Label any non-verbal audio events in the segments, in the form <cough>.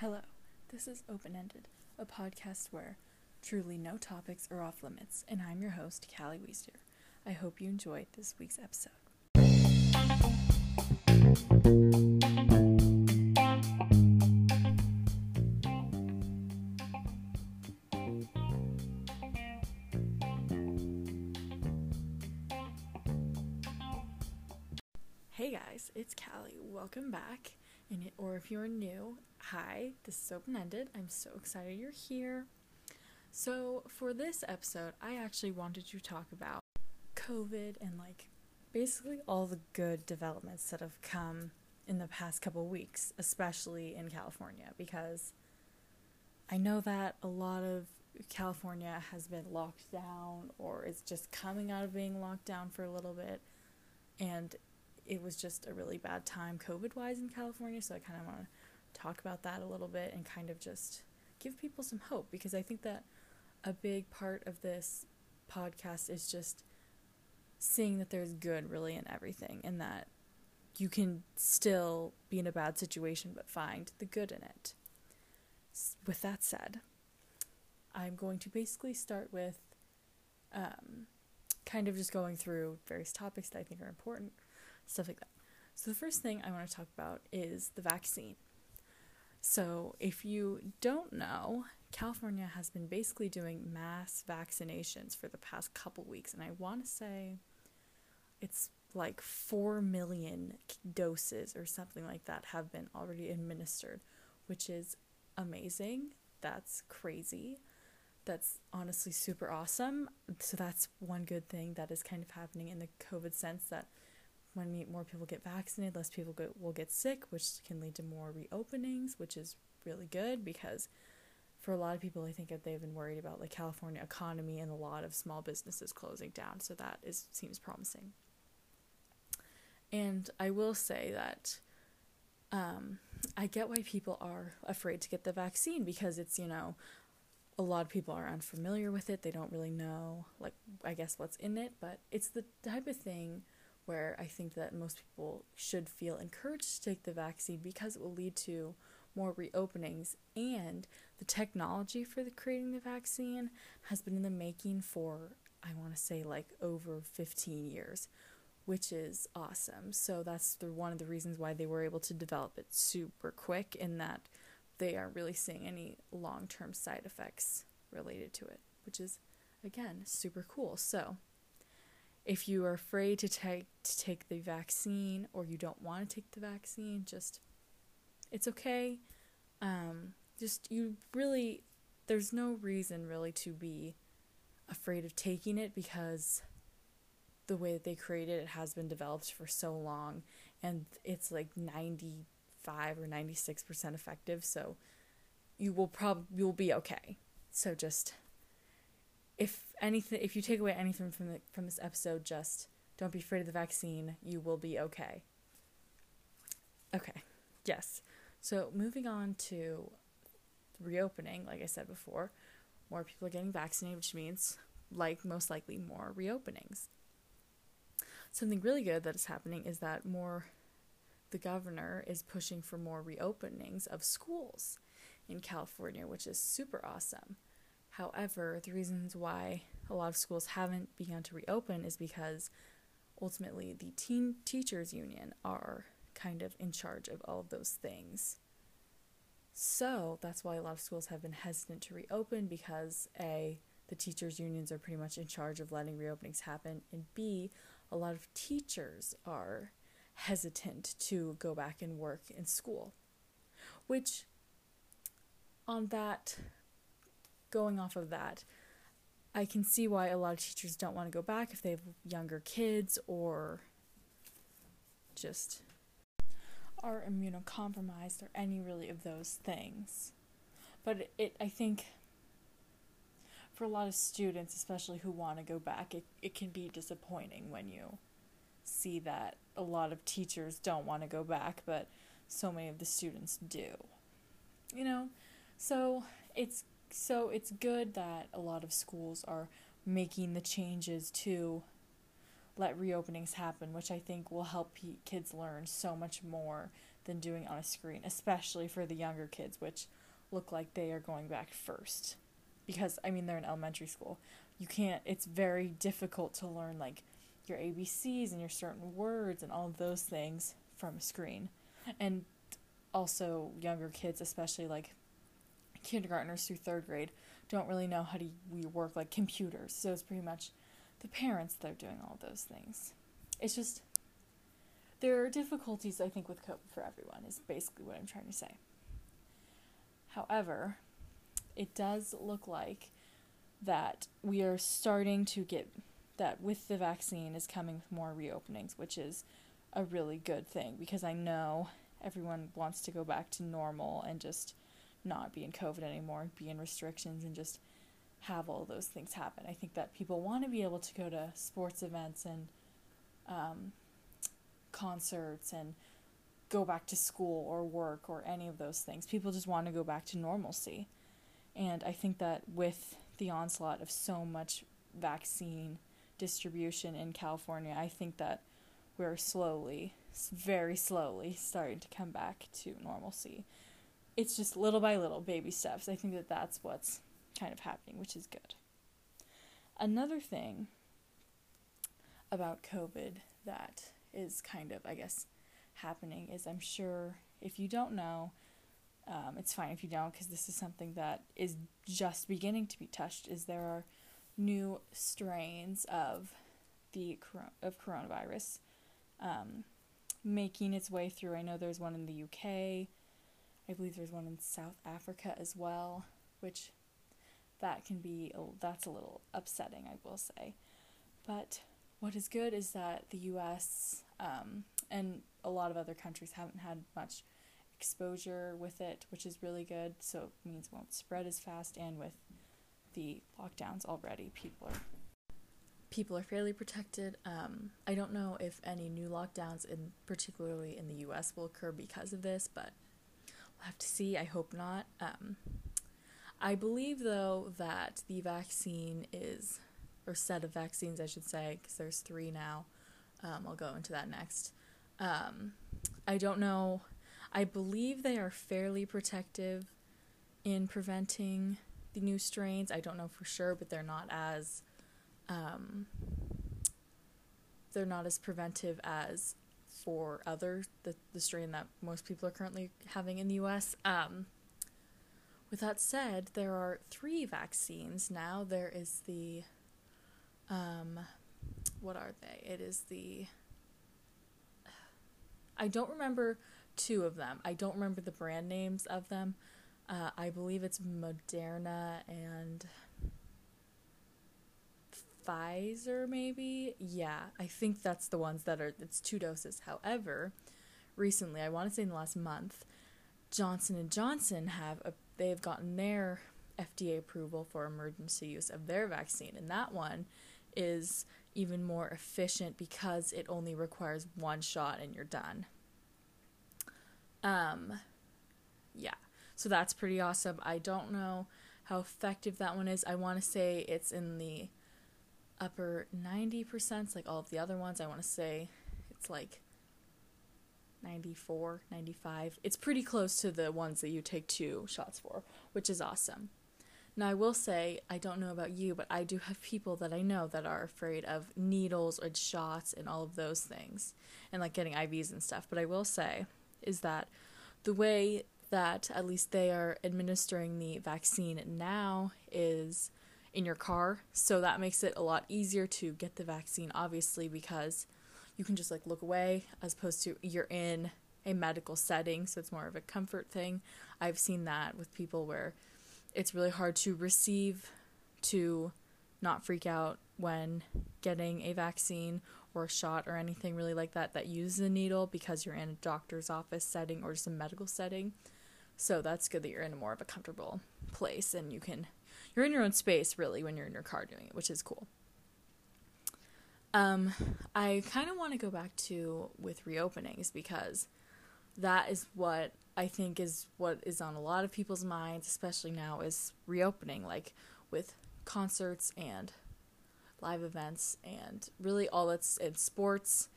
Hello, this is Open Ended, a podcast where truly no topics are off limits, and I'm your host, Callie Weister. I hope you enjoyed this week's episode. Hey guys, it's Callie. Welcome back. It, or if you're new, hi, this is Open Ended. I'm so excited you're here. So, for this episode, I actually wanted to talk about COVID and like basically all the good developments that have come in the past couple weeks, especially in California, because I know that a lot of California has been locked down or is just coming out of being locked down for a little bit. And it was just a really bad time COVID wise in California. So I kind of want to talk about that a little bit and kind of just give people some hope because I think that a big part of this podcast is just seeing that there's good really in everything and that you can still be in a bad situation but find the good in it. With that said, I'm going to basically start with um, kind of just going through various topics that I think are important stuff like that. So, the first thing I want to talk about is the vaccine. So, if you don't know, California has been basically doing mass vaccinations for the past couple weeks, and I want to say it's like 4 million doses or something like that have been already administered, which is amazing. That's crazy. That's honestly super awesome. So, that's one good thing that is kind of happening in the COVID sense that when more people get vaccinated, less people will get sick, which can lead to more reopenings, which is really good because for a lot of people, I think that they've been worried about the California economy and a lot of small businesses closing down. So that is seems promising. And I will say that um, I get why people are afraid to get the vaccine because it's you know a lot of people are unfamiliar with it. They don't really know like I guess what's in it, but it's the type of thing where I think that most people should feel encouraged to take the vaccine because it will lead to more reopenings and the technology for the creating the vaccine has been in the making for I want to say like over 15 years which is awesome. So that's the one of the reasons why they were able to develop it super quick in that they aren't really seeing any long-term side effects related to it, which is again super cool. So, if you are afraid to take to take the vaccine or you don't want to take the vaccine, just it's okay. Um, just you really there's no reason really to be afraid of taking it because the way that they created it has been developed for so long and it's like 95 or 96% effective so you will probably you'll be okay so just if anything if you take away anything from the, from this episode just don't be afraid of the vaccine. You will be okay. Okay. Yes. So moving on to reopening like i said before more people are getting vaccinated which means like most likely more reopenings. Something really good that is happening is that more the governor is pushing for more reopenings of schools in california which is super awesome However, the reasons why a lot of schools haven't begun to reopen is because ultimately the teen teachers union are kind of in charge of all of those things. So that's why a lot of schools have been hesitant to reopen because A, the teachers' unions are pretty much in charge of letting reopenings happen, and B, a lot of teachers are hesitant to go back and work in school. Which, on that going off of that, I can see why a lot of teachers don't want to go back if they have younger kids or just are immunocompromised or any really of those things. But it, I think for a lot of students, especially who want to go back, it, it can be disappointing when you see that a lot of teachers don't want to go back, but so many of the students do. You know? So it's so it's good that a lot of schools are making the changes to let reopenings happen, which I think will help kids learn so much more than doing on a screen, especially for the younger kids, which look like they are going back first. Because, I mean, they're in elementary school. You can't, it's very difficult to learn, like, your ABCs and your certain words and all those things from a screen. And also, younger kids, especially like kindergartners through third grade, don't really know how to we work like computers. So it's pretty much the parents that are doing all those things. It's just there are difficulties I think with COVID for everyone is basically what I'm trying to say. However, it does look like that we are starting to get that with the vaccine is coming more reopenings, which is a really good thing because I know everyone wants to go back to normal and just not be in COVID anymore, be in restrictions, and just have all those things happen. I think that people want to be able to go to sports events and um, concerts and go back to school or work or any of those things. People just want to go back to normalcy. And I think that with the onslaught of so much vaccine distribution in California, I think that we're slowly, very slowly, starting to come back to normalcy. It's just little by little, baby steps. I think that that's what's kind of happening, which is good. Another thing about COVID that is kind of, I guess, happening is I'm sure if you don't know, um, it's fine if you don't because this is something that is just beginning to be touched. Is there are new strains of the of coronavirus um, making its way through. I know there's one in the UK. I believe there's one in South Africa as well, which that can be that's a little upsetting, I will say. But what is good is that the U.S. Um, and a lot of other countries haven't had much exposure with it, which is really good. So it means it won't spread as fast, and with the lockdowns already, people are people are fairly protected. Um, I don't know if any new lockdowns, in particularly in the U.S., will occur because of this, but we'll have to see. I hope not. Um, I believe though that the vaccine is, or set of vaccines, I should say, because there's three now. Um, I'll go into that next. Um, I don't know. I believe they are fairly protective in preventing the new strains. I don't know for sure, but they're not as um, they're not as preventive as for other the, the strain that most people are currently having in the US. Um, with that said, there are three vaccines now. There is the um, what are they? It is the I don't remember two of them. I don't remember the brand names of them. Uh, I believe it's Moderna and Pfizer, maybe. Yeah, I think that's the ones that are. It's two doses. However, recently, I want to say in the last month, Johnson and Johnson have a, they have gotten their FDA approval for emergency use of their vaccine, and that one is even more efficient because it only requires one shot and you're done. Um, yeah, so that's pretty awesome. I don't know how effective that one is. I want to say it's in the upper 90%, like all of the other ones. I want to say it's like 94, 95. It's pretty close to the ones that you take two shots for, which is awesome. Now, I will say, I don't know about you, but I do have people that I know that are afraid of needles and shots and all of those things, and like getting IVs and stuff. But I will say, is that the way that at least they are administering the vaccine now is in your car. So that makes it a lot easier to get the vaccine, obviously, because you can just like look away as opposed to you're in a medical setting. So it's more of a comfort thing. I've seen that with people where it's really hard to receive, to not freak out when getting a vaccine or a shot or anything really like that that uses a needle because you're in a doctor's office setting or just a medical setting. So that's good that you're in a more of a comfortable place and you can you're in your own space really when you're in your car doing it, which is cool. Um, I kind of want to go back to with reopenings because that is what I think is what is on a lot of people's minds, especially now, is reopening, like with concerts and live events and really all that's in sports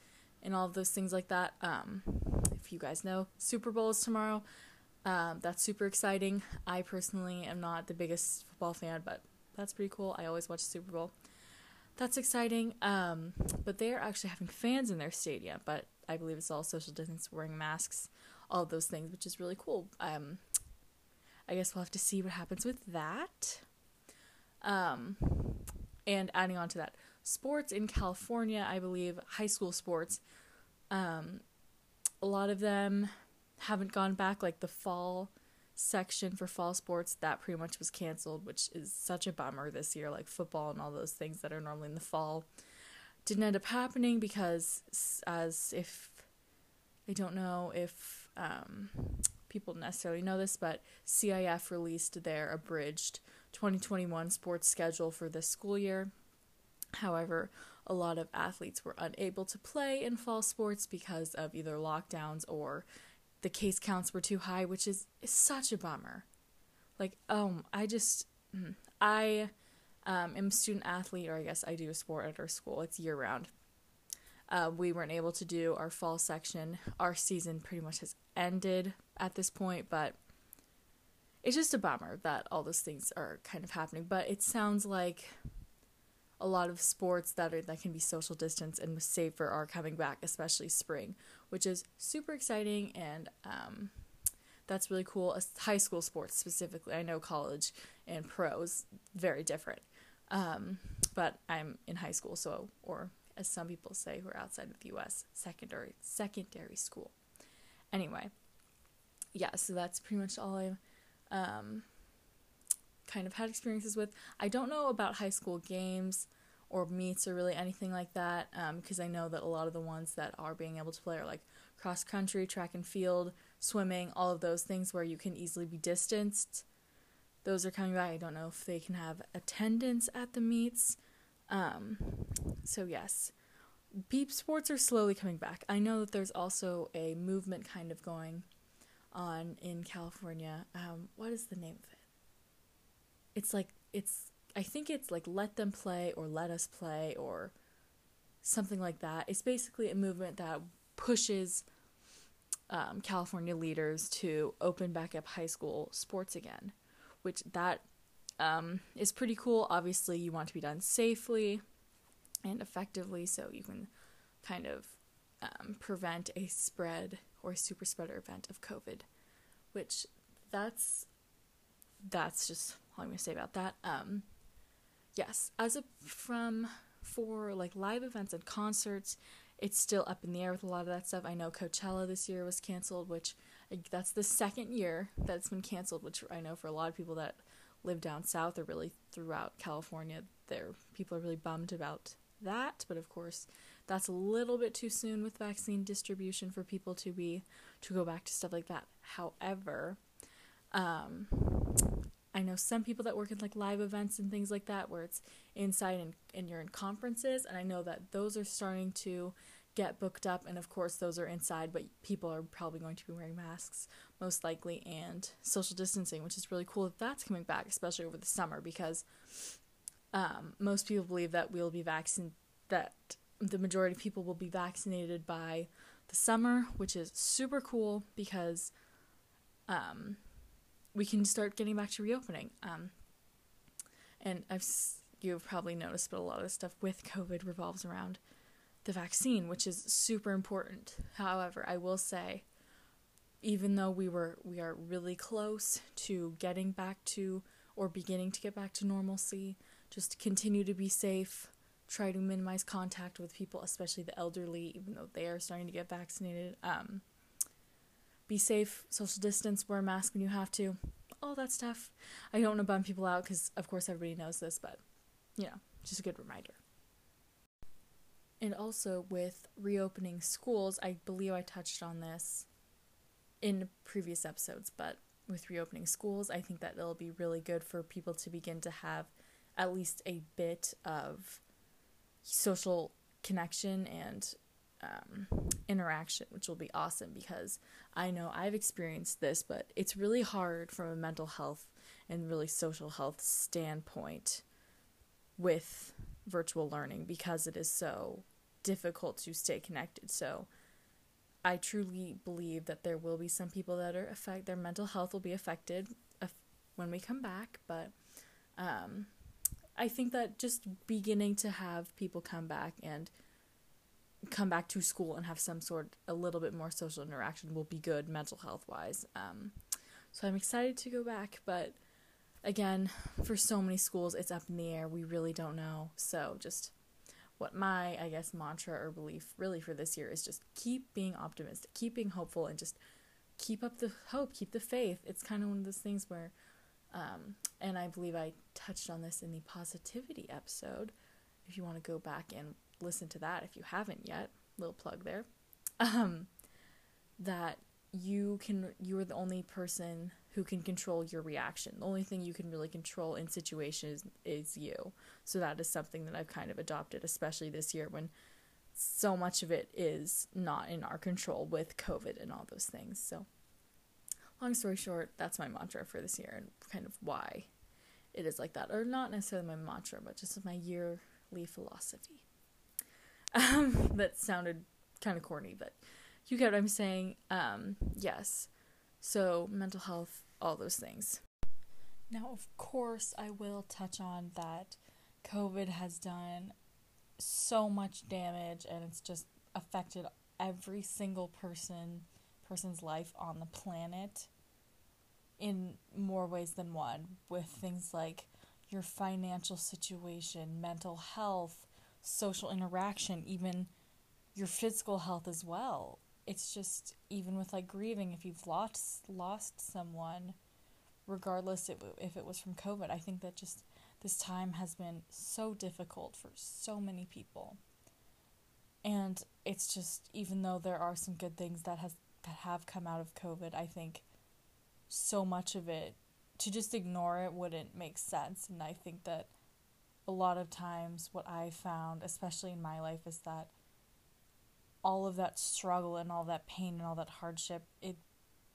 and all those things like that. Um, if you guys know, Super Bowl is tomorrow. Um, that's super exciting. I personally am not the biggest football fan, but that's pretty cool. I always watch Super Bowl. That's exciting. Um, but they are actually having fans in their stadium, but I believe it's all social distance, wearing masks, all those things, which is really cool. Um, I guess we'll have to see what happens with that. Um, and adding on to that, sports in California, I believe, high school sports, um, a lot of them haven't gone back. Like the fall section for fall sports, that pretty much was canceled, which is such a bummer this year. Like football and all those things that are normally in the fall didn't end up happening because, as if I don't know if um, people necessarily know this, but CIF released their abridged 2021 sports schedule for this school year. However, a lot of athletes were unable to play in fall sports because of either lockdowns or the case counts were too high, which is, is such a bummer. Like, um, I just, mm, I um, am a student athlete, or I guess I do a sport at our school. It's year round. Uh, we weren't able to do our fall section. Our season pretty much has ended at this point, but it's just a bummer that all those things are kind of happening. But it sounds like a lot of sports that are that can be social distance and safer are coming back, especially spring, which is super exciting and um, that's really cool. High school sports specifically, I know college and pros very different, um, but I'm in high school, so or as some people say who are outside of the U.S., secondary secondary school. Anyway, yeah, so that's pretty much all I um, kind of had experiences with. I don't know about high school games or meets or really anything like that because um, I know that a lot of the ones that are being able to play are like cross country, track and field, swimming, all of those things where you can easily be distanced. Those are coming back. I don't know if they can have attendance at the meets. Um, so, yes, beep sports are slowly coming back. I know that there's also a movement kind of going on in California. Um, what is the name of it? It's like it's I think it's like let them play or let us play or something like that. It's basically a movement that pushes um, California leaders to open back up high school sports again, which that um, is pretty cool. Obviously, you want to be done safely and effectively so you can kind of um, prevent a spread or a super spreader event of COVID, which that's that's just all I'm gonna say about that. Um, yes, as a from for like live events and concerts, it's still up in the air with a lot of that stuff. I know Coachella this year was canceled, which that's the second year that it's been canceled, which I know for a lot of people that live down south or really throughout California, there people are really bummed about that. But of course, that's a little bit too soon with vaccine distribution for people to be to go back to stuff like that. However, um, I know some people that work in like live events and things like that where it's inside and, and you're in conferences and I know that those are starting to get booked up and of course those are inside but people are probably going to be wearing masks most likely and social distancing which is really cool that that's coming back especially over the summer because um, most people believe that we'll be vaccinated that the majority of people will be vaccinated by the summer which is super cool because um, we can start getting back to reopening. Um, and I've you've probably noticed, but a lot of the stuff with COVID revolves around the vaccine, which is super important. However, I will say, even though we were we are really close to getting back to or beginning to get back to normalcy, just continue to be safe. Try to minimize contact with people, especially the elderly, even though they are starting to get vaccinated. Um, be safe, social distance, wear a mask when you have to, all that stuff. I don't want to bum people out because, of course, everybody knows this, but you know, just a good reminder. And also with reopening schools, I believe I touched on this in previous episodes, but with reopening schools, I think that it'll be really good for people to begin to have at least a bit of social connection and um, interaction, which will be awesome because I know I've experienced this, but it's really hard from a mental health and really social health standpoint with virtual learning because it is so difficult to stay connected. So I truly believe that there will be some people that are affect their mental health will be affected when we come back, but um, I think that just beginning to have people come back and come back to school and have some sort a little bit more social interaction will be good mental health wise. Um, so I'm excited to go back, but again, for so many schools, it's up in the air. We really don't know. So just what my I guess mantra or belief really for this year is just keep being optimistic, keep being hopeful, and just keep up the hope, keep the faith. It's kind of one of those things where, um, and I believe I touched on this in the positivity episode. If you want to go back and listen to that, if you haven't yet, little plug there. Um, that you can you're the only person who can control your reaction. The only thing you can really control in situations is you. So that is something that I've kind of adopted, especially this year when so much of it is not in our control with COVID and all those things. So, long story short, that's my mantra for this year and kind of why it is like that. Or not necessarily my mantra, but just my yearly philosophy. Um, <laughs> that sounded kind of corny, but you get what I'm saying. Um, yes. So, mental health, all those things. Now, of course, I will touch on that COVID has done so much damage and it's just affected every single person person's life on the planet in more ways than one with things like your financial situation, mental health, social interaction, even your physical health as well. It's just even with like grieving if you've lost lost someone regardless if, if it was from covid i think that just this time has been so difficult for so many people. And it's just even though there are some good things that has that have come out of covid i think so much of it to just ignore it wouldn't make sense. And i think that a lot of times what i found especially in my life is that all of that struggle and all that pain and all that hardship, it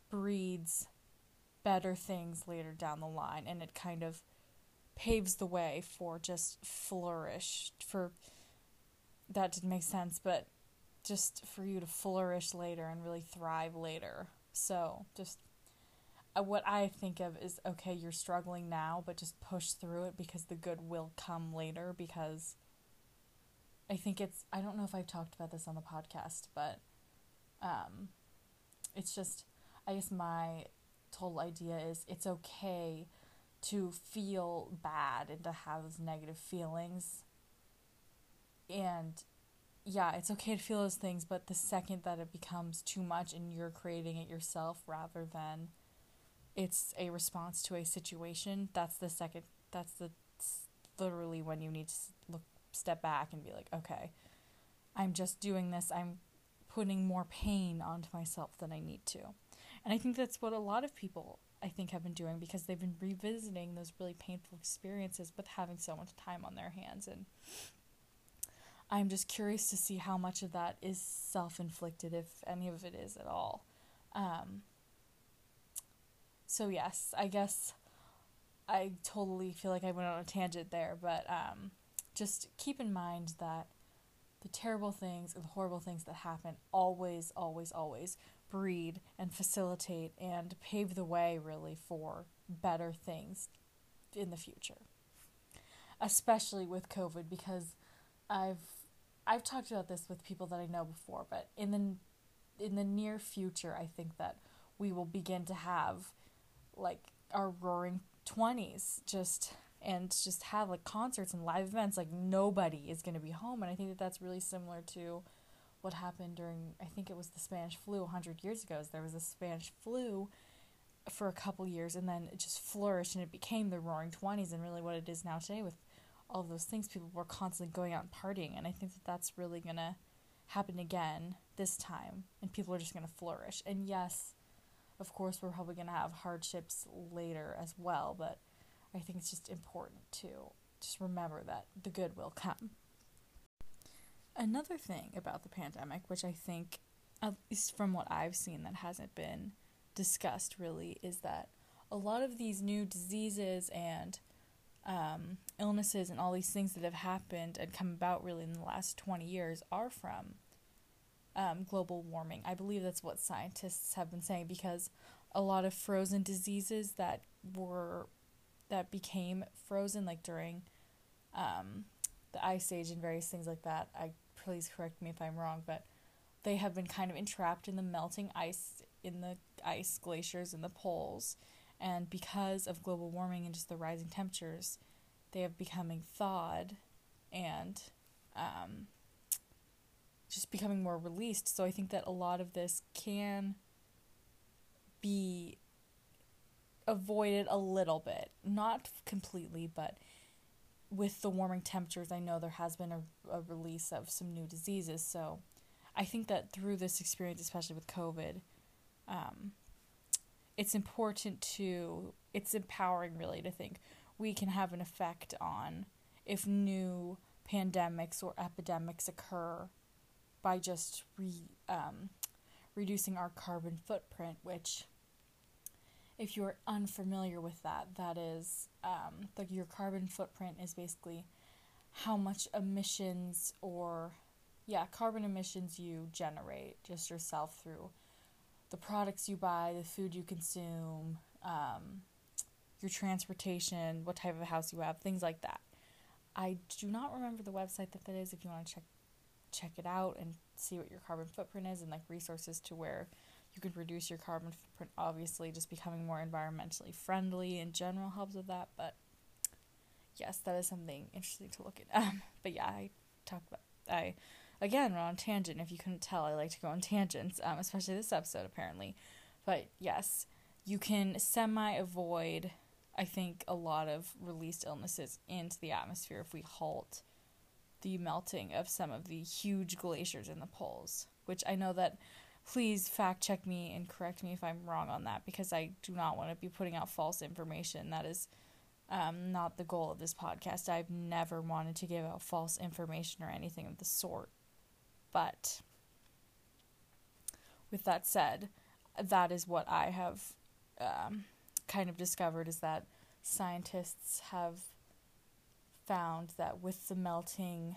breeds better things later down the line and it kind of paves the way for just flourish for that didn't make sense but just for you to flourish later and really thrive later. So just what i think of is okay you're struggling now but just push through it because the good will come later because I think it's I don't know if I've talked about this on the podcast, but um, it's just I guess my total idea is it's okay to feel bad and to have those negative feelings. And yeah, it's okay to feel those things, but the second that it becomes too much and you're creating it yourself rather than it's a response to a situation, that's the second that's the literally when you need to look step back and be like, okay, I'm just doing this. I'm putting more pain onto myself than I need to. And I think that's what a lot of people I think have been doing because they've been revisiting those really painful experiences with having so much time on their hands and I'm just curious to see how much of that is self-inflicted if any of it is at all. Um, so yes, I guess I totally feel like I went on a tangent there, but um, just keep in mind that the terrible things and the horrible things that happen always, always, always breed and facilitate and pave the way really for better things in the future. Especially with COVID because I've I've talked about this with people that I know before, but in the in the near future I think that we will begin to have like our roaring 20s just and just have like concerts and live events like nobody is going to be home. And i think that that's really similar to what happened during i think it was the spanish flu 100 years ago there was a spanish flu for a couple years and then it just flourished and it became the roaring 20s and really what it is now today with all those things people were constantly going out and partying and i think that that's really going to happen again this time and people are just going to flourish. And yes of course we're probably going to have hardships later as well but I think it's just important to just remember that the good will come. Another thing about the pandemic, which I think, at least from what I've seen, that hasn't been discussed really, is that a lot of these new diseases and um, illnesses and all these things that have happened and come about really in the last 20 years are from um, global warming. I believe that's what scientists have been saying because a lot of frozen diseases that were that became frozen like during um, the ice age and various things like that. I please correct me if I'm wrong, but they have been kind of entrapped in the melting ice in the ice glaciers and the poles and because of global warming and just the rising temperatures, they have becoming thawed and um, just becoming more released. So I think that a lot of this can be avoided a little bit, not completely, but with the warming temperatures, I know there has been a, a release of some new diseases. So I think that through this experience, especially with COVID, um, it's important to it's empowering really to think we can have an effect on if new pandemics or epidemics occur by just re, um, reducing our carbon footprint which if you're unfamiliar with that that is um, the, your carbon footprint is basically how much emissions or yeah carbon emissions you generate just yourself through the products you buy, the food you consume, um, your transportation, what type of house you have, things like that. I do not remember the website that that is. If you want to check check it out and see what your carbon footprint is and like resources to where you can reduce your carbon footprint. Obviously, just becoming more environmentally friendly in general helps with that. But yes, that is something interesting to look at. <laughs> Um, but yeah, I talk about I again, we're on tangent. If you couldn't tell, I like to go on tangents, um, especially this episode, apparently. But yes, you can semi avoid, I think, a lot of released illnesses into the atmosphere if we halt the melting of some of the huge glaciers in the poles, which I know that. Please fact check me and correct me if I'm wrong on that because I do not want to be putting out false information. That is um, not the goal of this podcast. I've never wanted to give out false information or anything of the sort. But with that said, that is what I have um, kind of discovered is that scientists have found that with the melting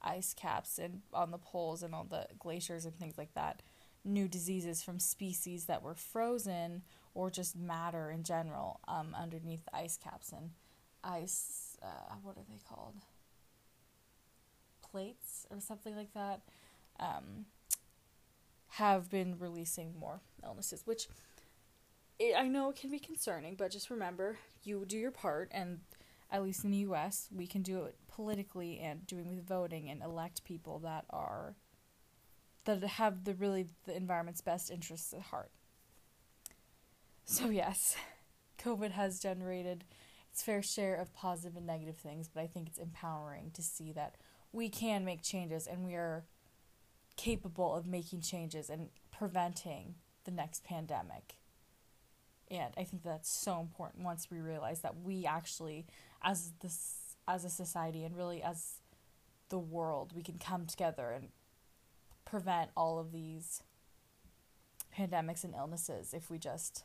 ice caps and on the poles and all the glaciers and things like that, new diseases from species that were frozen or just matter in general um, underneath the ice caps and ice, uh, what are they called? Plates or something like that um, have been releasing more illnesses, which it, I know it can be concerning, but just remember you do your part, and at least in the U.S., we can do it politically and doing with voting and elect people that are that have the really the environment's best interests at heart. So yes, <laughs> COVID has generated its fair share of positive and negative things, but I think it's empowering to see that we can make changes and we are capable of making changes and preventing the next pandemic. And I think that's so important once we realize that we actually as this as a society and really as the world we can come together and prevent all of these pandemics and illnesses if we just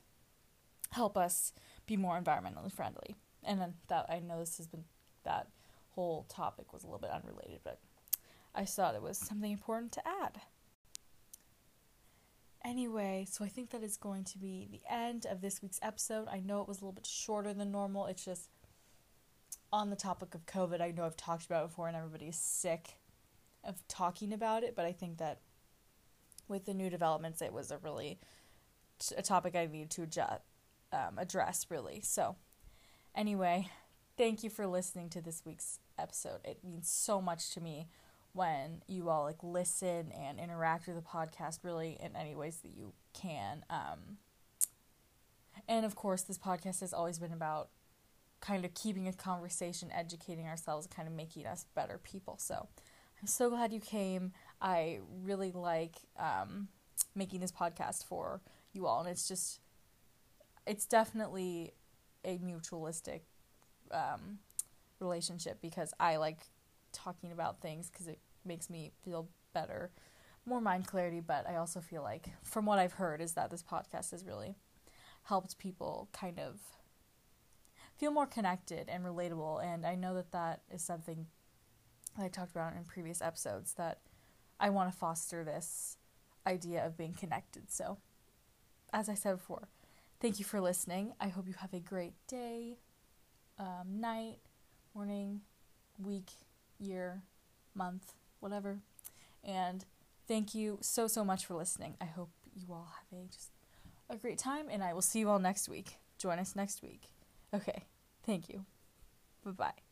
help us be more environmentally friendly. And then that I know this has been that whole topic was a little bit unrelated, but I thought it was something important to add. Anyway, so I think that is going to be the end of this week's episode. I know it was a little bit shorter than normal. It's just on the topic of COVID. I know I've talked about it before and everybody's sick of talking about it, but I think that with the new developments, it was a really a topic I need to um, address, really. So, anyway, thank you for listening to this week's episode. It means so much to me when you all like listen and interact with the podcast really in any ways that you can. Um, and of course, this podcast has always been about kind of keeping a conversation, educating ourselves, kind of making us better people. So I'm so glad you came. I really like um, making this podcast for you all, and it's just, it's definitely a mutualistic um, relationship because I like talking about things because it makes me feel better, more mind clarity. But I also feel like, from what I've heard, is that this podcast has really helped people kind of feel more connected and relatable. And I know that that is something I talked about in previous episodes that I want to foster this idea of being connected. So, as I said before, thank you for listening. I hope you have a great day, um, night, morning, week, year, month, whatever. And thank you so, so much for listening. I hope you all have a just a great time, and I will see you all next week. Join us next week. Okay, thank you. Bye bye.